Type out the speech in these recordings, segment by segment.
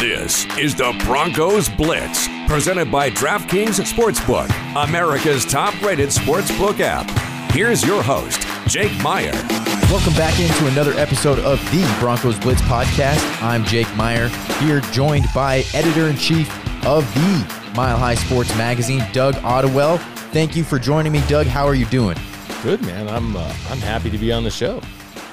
This is the Broncos Blitz, presented by DraftKings Sportsbook, America's top rated sportsbook app. Here's your host, Jake Meyer. Welcome back into another episode of the Broncos Blitz podcast. I'm Jake Meyer, here joined by editor in chief of the Mile High Sports Magazine, Doug Ottewill. Thank you for joining me, Doug. How are you doing? Good, man. I'm uh, I'm happy to be on the show,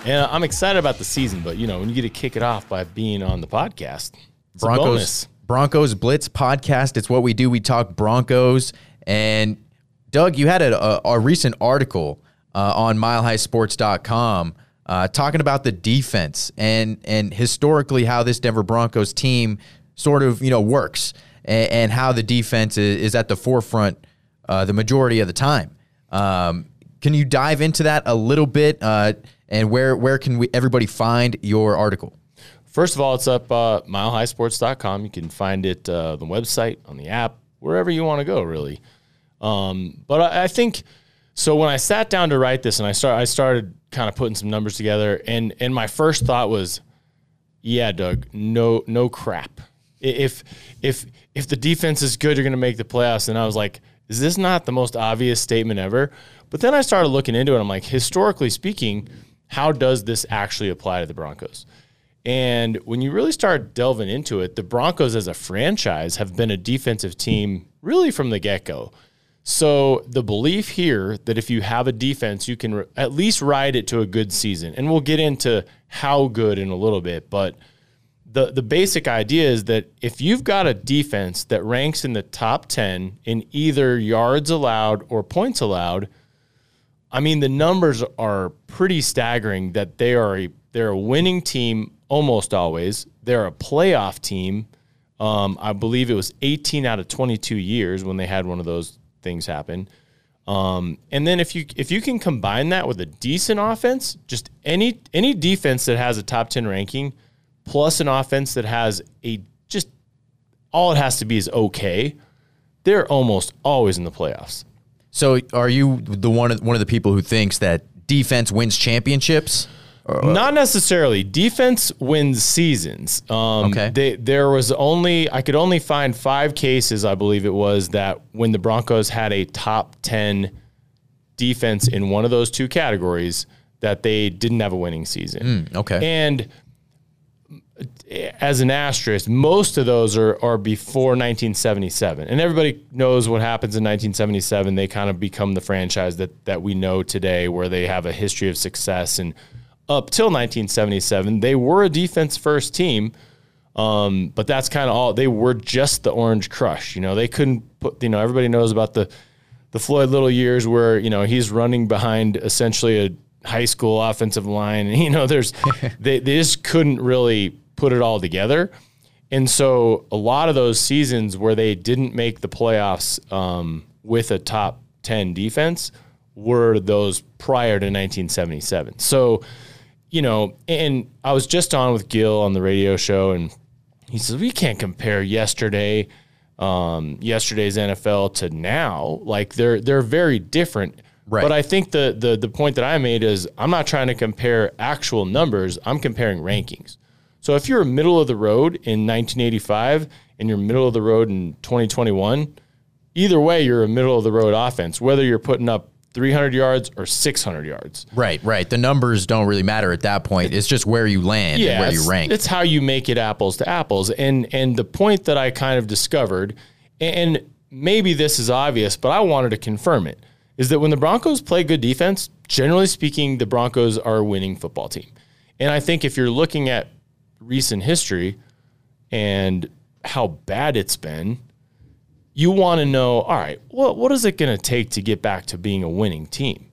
and I'm excited about the season. But you know, when you get to kick it off by being on the podcast, it's Broncos. Broncos Blitz podcast. It's what we do. We talk Broncos. And Doug, you had a, a, a recent article uh, on milehighsports.com uh, talking about the defense and and historically how this Denver Broncos team sort of you know works and, and how the defense is, is at the forefront uh, the majority of the time. Um, can you dive into that a little bit? Uh, and where where can we everybody find your article? First of all, it's up uh, milehighsports.com. You can find it uh, the website, on the app, wherever you want to go, really. Um, but I, I think so. When I sat down to write this, and I start, I started kind of putting some numbers together, and and my first thought was, yeah, Doug, no, no crap. If if if the defense is good, you're going to make the playoffs. And I was like, is this not the most obvious statement ever? But then I started looking into it. I'm like, historically speaking, how does this actually apply to the Broncos? And when you really start delving into it, the Broncos as a franchise have been a defensive team really from the get go. So the belief here that if you have a defense, you can at least ride it to a good season. And we'll get into how good in a little bit, but the the basic idea is that if you've got a defense that ranks in the top 10 in either yards allowed or points allowed, I mean the numbers are pretty staggering that they are a they're a winning team almost always. They're a playoff team. Um, I believe it was 18 out of 22 years when they had one of those things happen. Um, and then if you if you can combine that with a decent offense, just any any defense that has a top 10 ranking plus an offense that has a just all it has to be is okay, they're almost always in the playoffs. So, are you the one one of the people who thinks that defense wins championships? Not necessarily. Defense wins seasons. Um, Okay. They, there was only I could only find five cases, I believe it was, that when the Broncos had a top ten defense in one of those two categories, that they didn't have a winning season. Okay. And as an asterisk, most of those are, are before 1977. And everybody knows what happens in 1977. They kind of become the franchise that, that we know today, where they have a history of success. And up till 1977, they were a defense first team. Um, but that's kind of all. They were just the Orange Crush. You know, they couldn't put, you know, everybody knows about the, the Floyd Little years where, you know, he's running behind essentially a high school offensive line. And, you know, there's, they, they just couldn't really put it all together. And so a lot of those seasons where they didn't make the playoffs um, with a top 10 defense were those prior to 1977. So, you know, and I was just on with Gil on the radio show, and he says, We can't compare yesterday, um, yesterday's NFL to now. Like they're they're very different. Right. But I think the the the point that I made is I'm not trying to compare actual numbers, I'm comparing rankings. So if you're middle of the road in 1985 and you're middle of the road in 2021, either way you're a middle of the road offense, whether you're putting up 300 yards or 600 yards. Right, right. The numbers don't really matter at that point. It's just where you land and where you rank. It's how you make it apples to apples. And and the point that I kind of discovered, and maybe this is obvious, but I wanted to confirm it, is that when the Broncos play good defense, generally speaking, the Broncos are a winning football team. And I think if you're looking at recent history and how bad it's been, you want to know, all right, what what is it going to take to get back to being a winning team?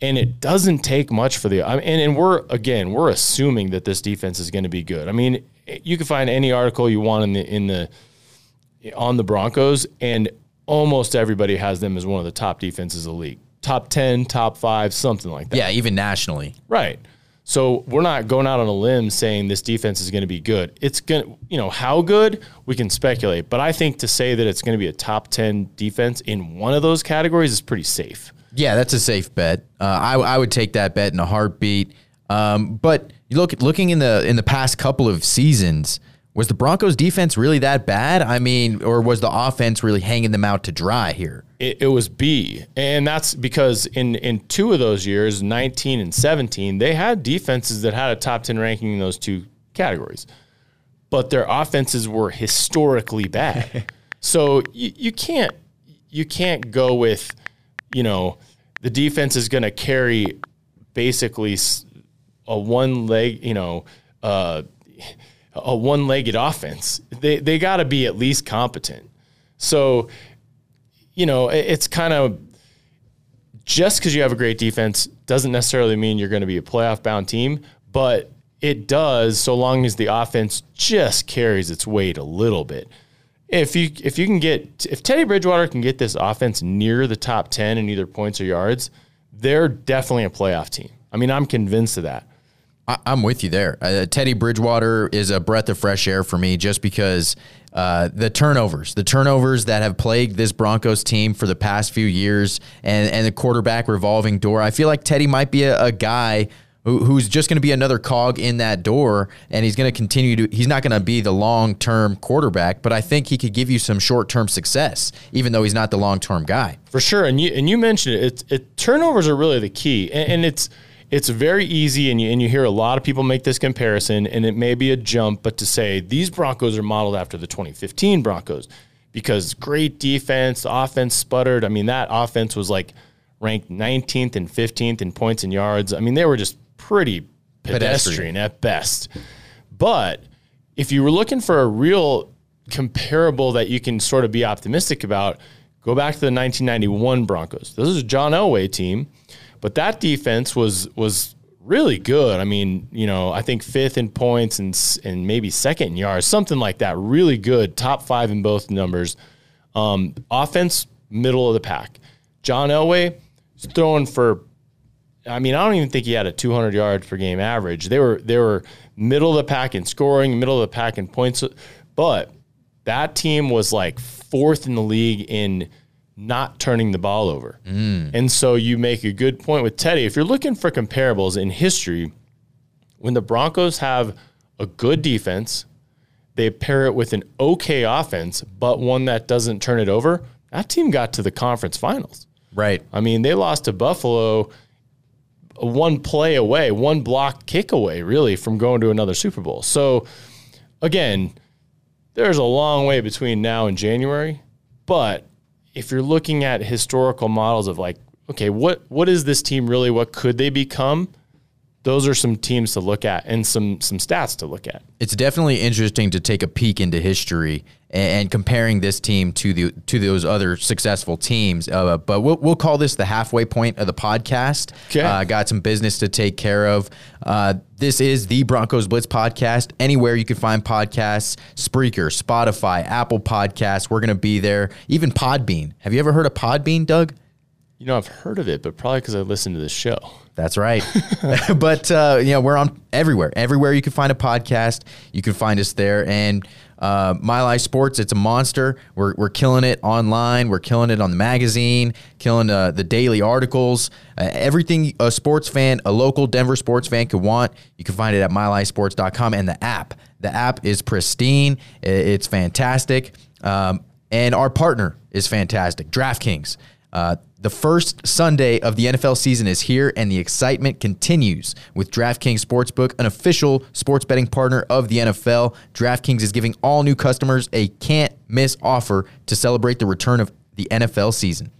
And it doesn't take much for the. I mean, and, and we're again, we're assuming that this defense is going to be good. I mean, you can find any article you want in the in the on the Broncos, and almost everybody has them as one of the top defenses of the league, top ten, top five, something like that. yeah, even nationally. Right. So we're not going out on a limb saying this defense is going to be good. It's going to, you know, how good we can speculate, but I think to say that it's going to be a top 10 defense in one of those categories is pretty safe. Yeah, that's a safe bet. Uh, I, I would take that bet in a heartbeat. Um, but you look looking in the in the past couple of seasons, Was the Broncos defense really that bad? I mean, or was the offense really hanging them out to dry here? It, it, was B, and that's because in in two of those years, 19 and 17, they had defenses that had a top 10 ranking in those two categories, but their offenses were historically bad. so you, you can't you can't go with you know the defense is going to carry basically a one leg you know. Uh, a one-legged offense. They they got to be at least competent. So, you know, it's kind of just because you have a great defense doesn't necessarily mean you're going to be a playoff bound team, but it does so long as the offense just carries its weight a little bit. If you if you can get if Teddy Bridgewater can get this offense near the top 10 in either points or yards, they're definitely a playoff team. I mean, I'm convinced of that. I, am with you there. Uh, Teddy Bridgewater is a breath of fresh air for me just because uh, the turnovers, the turnovers that have plagued this Broncos team for the past few years, and, and the quarterback revolving door. I feel like Teddy might be a, a guy who's just going to be another cog in that door and he's going to continue to he's not going to be the long-term quarterback but i think he could give you some short-term success even though he's not the long-term guy for sure and you and you mentioned it, it, it turnovers are really the key and, and it's it's very easy, and you, and you hear a lot of people make this comparison, and it may be a jump, but to say these Broncos are modeled after the 2015 Broncos because great defense, offense sputtered. I mean, that offense was like ranked 19th and 15th in points and yards. I mean, they were just pretty pedestrian, pedestrian at best. But if you were looking for a real comparable that you can sort of be optimistic about, go back to the 1991 Broncos. This is a John Elway team but that defense was was really good. I mean, you know, I think fifth in points and and maybe second in yards, something like that. Really good, top five in both numbers. Um, offense, middle of the pack. John Elway is throwing for. I mean, I don't even think he had a 200 yards per game average. They were they were middle of the pack in scoring, middle of the pack in points, but that team was like fourth in the league in not turning the ball over. Mm. And so you make a good point with Teddy. If you're looking for comparables in history, when the Broncos have a good defense, they pair it with an okay offense, but one that doesn't turn it over, that team got to the conference finals. Right. I mean, they lost to Buffalo one play away, one block kick away, really, from going to another Super Bowl. So, again, there's a long way between now and January, but if you're looking at historical models of like, okay, what what is this team really? What could they become? Those are some teams to look at and some some stats to look at. It's definitely interesting to take a peek into history and, comparing this team to the to those other successful teams. Uh, but we'll we'll call this the halfway point of the podcast. Okay. Uh, got some business to take care of. Uh, this is the Broncos Blitz podcast. Anywhere you can find podcasts, Spreaker, Spotify, Apple Podcasts. We're gonna be there. Even Podbean. Have you ever heard of Podbean, Doug? You know, I've heard of it, but probably because I listened to this show. That's right. but uh, you know, we're on everywhere. Everywhere you can find a podcast, you can find us there. And uh, Mile High Sports, it's a monster. We're, we're killing it online. We're killing it on the magazine, killing uh, the daily articles. Uh, everything a sports fan, a local Denver sports fan could want, you can find it at milehighsports.com and the app. The app is pristine. It's fantastic. Um, and our partner is fantastic, DraftKings. The first Sunday of the NFL season is here, and the excitement continues with DraftKings Sportsbook, an official sports betting partner of the NFL. DraftKings is giving all new customers a can't miss offer to celebrate the return of the NFL season.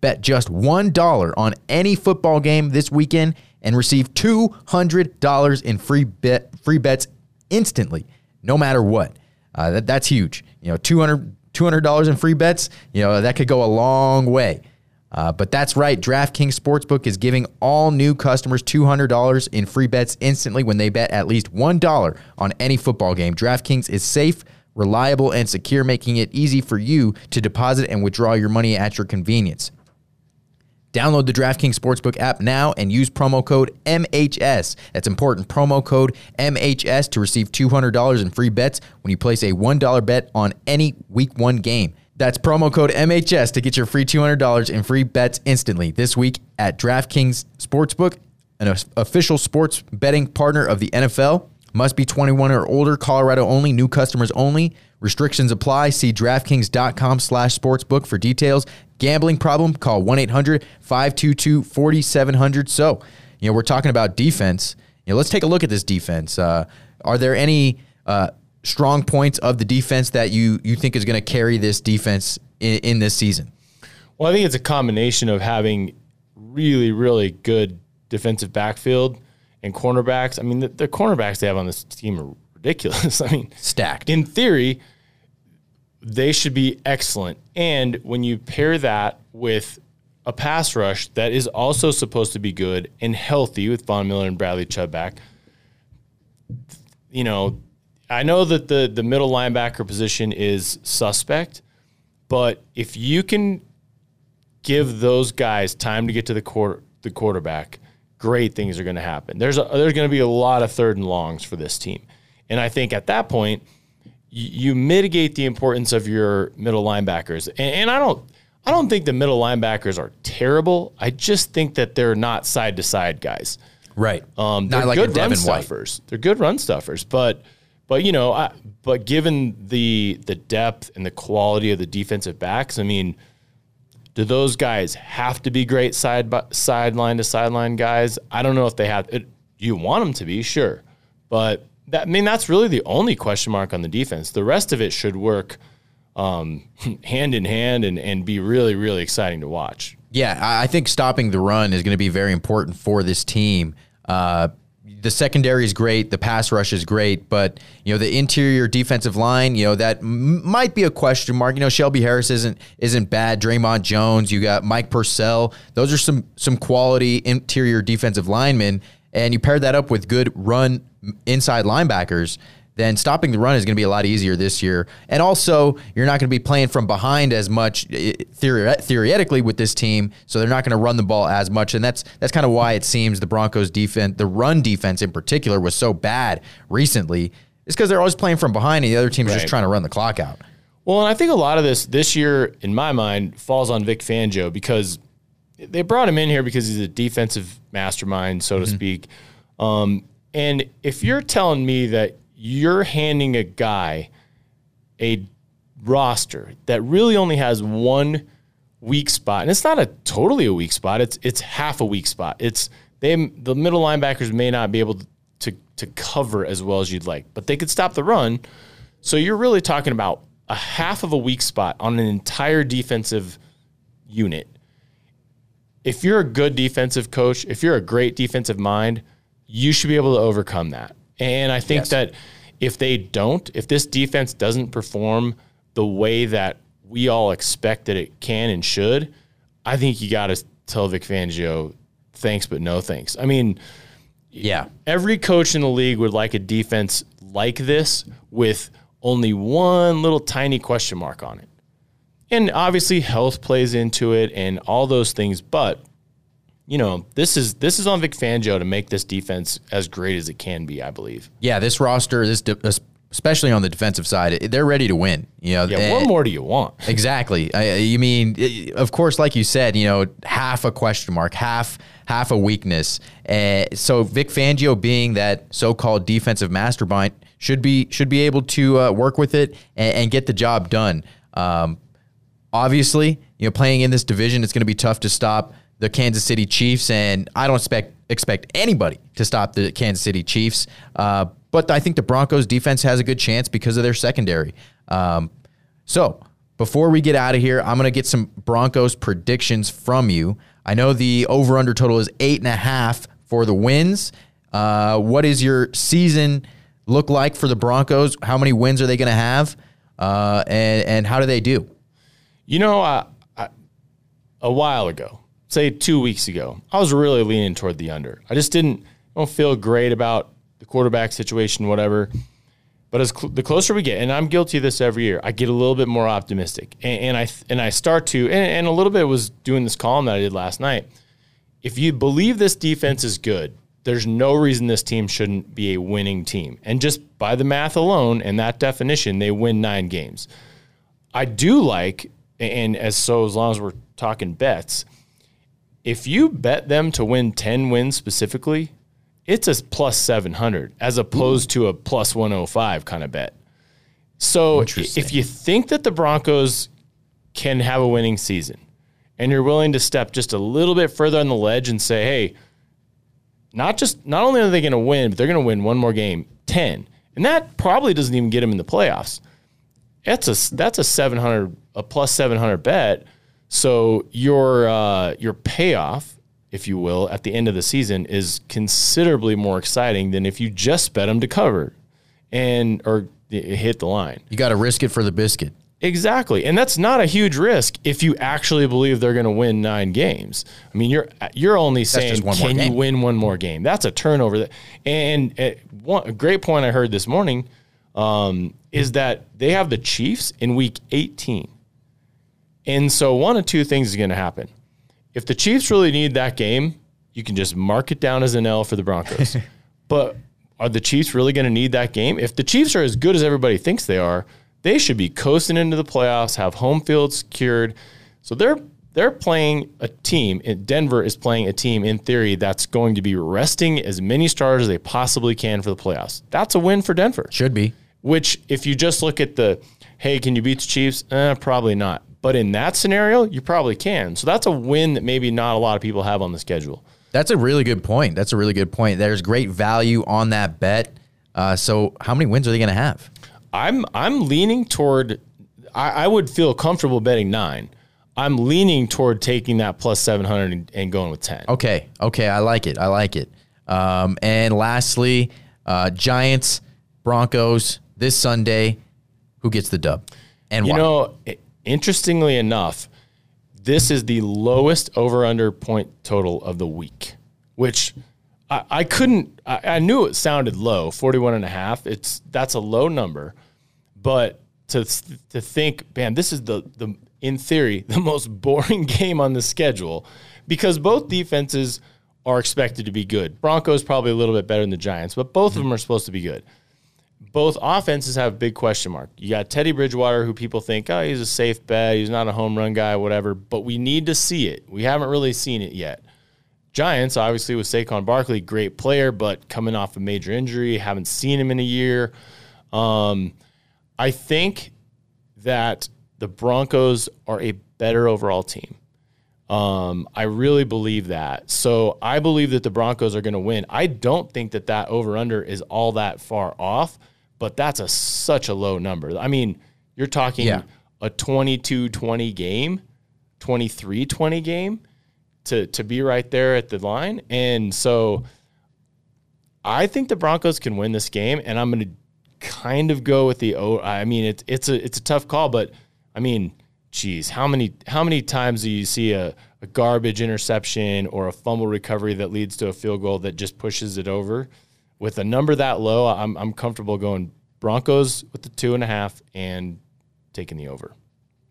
Bet just $1 on any football game this weekend and receive $200 in free bet free bets instantly, no matter what. Uh, that, that's huge. You know, 200 $200 in free bets, you know, that could go a long way. Uh, but that's right. DraftKings Sportsbook is giving all new customers $200 in free bets instantly when they bet at least $1 on any football game. DraftKings is safe, reliable, and secure, making it easy for you to deposit and withdraw your money at your convenience. Download the DraftKings Sportsbook app now and use promo code MHS. That's important. Promo code MHS to receive $200 in free bets when you place a $1 bet on any week one game. That's promo code MHS to get your free $200 in free bets instantly this week at DraftKings Sportsbook, an official sports betting partner of the NFL. Must be 21 or older. Colorado only. New customers only. Restrictions apply. See DraftKings.com slash sportsbook for details. Gambling problem? Call 1-800-522-4700. So, you know, we're talking about defense. You know, let's take a look at this defense. Uh, are there any uh, strong points of the defense that you you think is going to carry this defense in, in this season? Well, I think it's a combination of having really, really good defensive backfield and cornerbacks. I mean, the, the cornerbacks they have on this team are ridiculous. I mean, Stacked. in theory, they should be excellent. And when you pair that with a pass rush that is also supposed to be good and healthy with Von Miller and Bradley Chubb back, you know, I know that the the middle linebacker position is suspect, but if you can give those guys time to get to the quarter the quarterback, great things are going to happen. There's a, there's going to be a lot of third and longs for this team, and I think at that point you, you mitigate the importance of your middle linebackers. And, and I don't I don't think the middle linebackers are terrible. I just think that they're not side to side guys. Right. Um, Not they're like a good run Devin White. stuffers. They're good run stuffers, but but you know, I, but given the the depth and the quality of the defensive backs, I mean, do those guys have to be great side by sideline to sideline guys? I don't know if they have. It, you want them to be, sure, but that I mean that's really the only question mark on the defense. The rest of it should work um, hand in hand and and be really really exciting to watch. Yeah, I think stopping the run is going to be very important for this team. Uh, the secondary is great, the pass rush is great, but you know the interior defensive line, you know that m- might be a question mark. You know Shelby Harris isn't isn't bad. Dre'Mont Jones, you got Mike Purcell. Those are some some quality interior defensive linemen, and you pair that up with good run inside linebackers. Then stopping the run is going to be a lot easier this year, and also you're not going to be playing from behind as much eh, theoretically with this team, so they're not going to run the ball as much, and that's that's kind of why it seems the Broncos defense, the run defense in particular, was so bad recently. It's because they're always playing from behind, and the other team's just Right. trying to run the clock out. Well, and I think a lot of this this year, in my mind, falls on Vic Fangio because they brought him in here because he's a defensive mastermind, so to speak. Um, and if you're telling me that you're handing a guy a roster that really only has one weak spot, and it's not a totally a weak spot, it's it's half a weak spot. It's they the middle linebackers may not be able to to cover as well as you'd like, but they could stop the run. So you're really talking about a half of a weak spot on an entire defensive unit. If you're a good defensive coach, if you're a great defensive mind, you should be able to overcome that. And I think Yes. that if they don't, if this defense doesn't perform the way that we all expect that it can and should, I think you got to tell Vic Fangio thanks, but no thanks. I mean, Yeah, every coach in the league would like a defense like this with only one little tiny question mark on it. And obviously health plays into it and all those things, but you know, this is this is on Vic Fangio to make this defense as great as it can be, I believe. yeah. This roster, this de- especially on the defensive side, they're ready to win. You know, Yeah, what more do you want? Exactly. I, you mean, of course, like you said, you know, half a question mark, half half a weakness. Uh, so Vic Fangio, being that so-called defensive mastermind, should be should be able to uh, work with it and, and get the job done. Um, obviously, you know, playing in this division, it's going to be tough to stop the Kansas City Chiefs, and I don't expect expect anybody to stop the Kansas City Chiefs. Uh, but I think the Broncos defense has a good chance because of their secondary. Um, so before we get out of here, I'm going to get some Broncos predictions from you. I know the over under total is eight and a half for the wins. Uh, what is your season look like for the Broncos? How many wins are they going to have? Uh, and, and how do they do? You know, I, a while ago, say two weeks ago, I was really leaning toward the under. I just didn't don't feel great about the quarterback situation, whatever. But as cl- the closer we get, and I'm guilty of this every year, I get a little bit more optimistic, and, and I and I start to, and, and a little bit was doing this column that I did last night. If you believe this defense is good, there's no reason this team shouldn't be a winning team. And just by the math alone and that definition, they win nine games. I do like, and as so as long as we're talking bets, if you bet them to win 10 wins specifically, it's a plus 700 as opposed to a plus 105 kind of bet. So if you think that the Broncos can have a winning season and you're willing to step just a little bit further on the ledge and say, hey, not just not only are they going to win, but they're going to win one more game, 10. And that probably doesn't even get them in the playoffs. That's a that's a 700 a plus 700 bet. So your uh, your payoff, if you will, at the end of the season is considerably more exciting than if you just bet them to cover and or hit the line. You got to risk it for the biscuit. Exactly. And that's not a huge risk if you actually believe they're going to win 9 games. I mean, you're you're only saying can you win one more game? That's a turnover that and uh, one a great point I heard this morning um, is that they have the Chiefs in week 18. And so one of two things is going to happen. If the Chiefs really need that game, you can just mark it down as an L for the Broncos. but are the Chiefs really going to need that game? If the Chiefs are as good as everybody thinks they are, they should be coasting into the playoffs, have home field secured. So they're they're playing a team. Denver is playing a team in theory that's going to be resting as many stars as they possibly can for the playoffs. That's a win for Denver. Should be. Which, if you just look at the, hey, can you beat the Chiefs? Eh, probably not. But in that scenario, you probably can. So that's a win that maybe not a lot of people have on the schedule. That's a really good point. That's a really good point. There's great value on that bet. Uh, so, how many wins are they going to have? I'm I'm leaning toward. I, I would feel comfortable betting nine. I'm leaning toward taking that plus seven hundred and, and going with ten. Okay. Okay. I like it. I like it. Um, and lastly, uh, Giants, Broncos this Sunday. Who gets the dub? And You why? know, i- interestingly enough, this is the lowest over under point total of the week, which I, I couldn't, I, I knew it sounded low 41 and a half. It's, that's a low number, but to, to think, man, this is the, the, in theory, the most boring game on the schedule because both defenses are expected to be good. Broncos probably a little bit better than the Giants, but both of hmm. them are supposed to be good both offenses have a big question mark. You got Teddy Bridgewater, who people think, oh, he's a safe bet. He's not a home run guy, whatever. But we need to see it. We haven't really seen it yet. Giants, obviously, with Saquon Barkley, great player, but coming off a major injury, haven't seen him in a year. Um, I think that the Broncos are a better overall team. Um, I really believe that. So I believe that the Broncos are going to win. I don't think that that over under is all that far off, but that's a such a low number. I mean, you're talking Yeah. a 22-20 game, 23-20 game to to be right there at the line. And so I think the Broncos can win this game and I'm going to kind of go with the O I mean it's it's a it's a tough call, but I mean, geez, how many how many times do you see a, a garbage interception or a fumble recovery that leads to a field goal that just pushes it over? With a number that low, I'm I'm comfortable going Broncos with the two and a half and taking the over.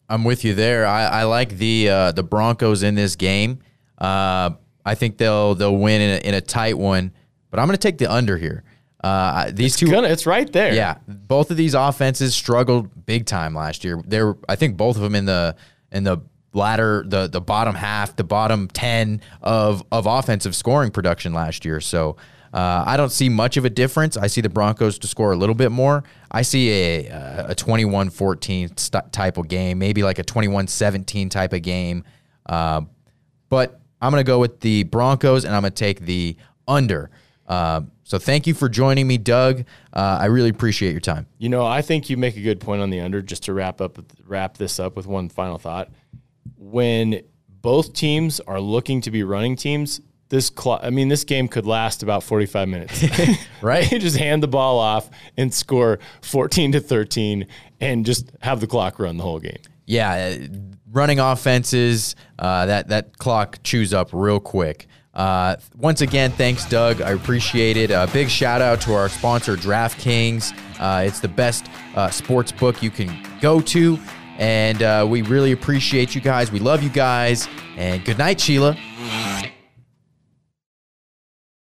I'm with you there. I, I like the uh, the Broncos in this game. Uh, I think they'll they'll win in a, in a tight one, but I'm going to take the under here. Uh, these two, Gonna, it's right there. yeah, both of these offenses struggled big time last year. They're I think both of them in the in the latter the the bottom half, the bottom ten of of offensive scoring production last year. So. Uh, I don't see much of a difference. I see the Broncos to score a little bit more. I see a a 21-14 st- type of game, maybe like a 21-17 type of game. Uh, but I'm going to go with the Broncos and I'm going to take the under. Uh, so thank you for joining me, Doug. Uh, I really appreciate your time. You know, I think you make a good point on the under. Just to wrap up, wrap this up with one final thought. When both teams are looking to be running teams, this clock, I mean, this game could last about forty five minutes. Right. you just hand the ball off and score fourteen to thirteen, and just have the clock run the whole game. Yeah, uh, running offenses, uh, that that clock chews up real quick. Uh, once again, thanks, Doug. I appreciate it. A big shout out to our sponsor, DraftKings. Uh, it's the best uh, sports book you can go to, and uh, we really appreciate you guys. We love you guys, and good night, Sheila.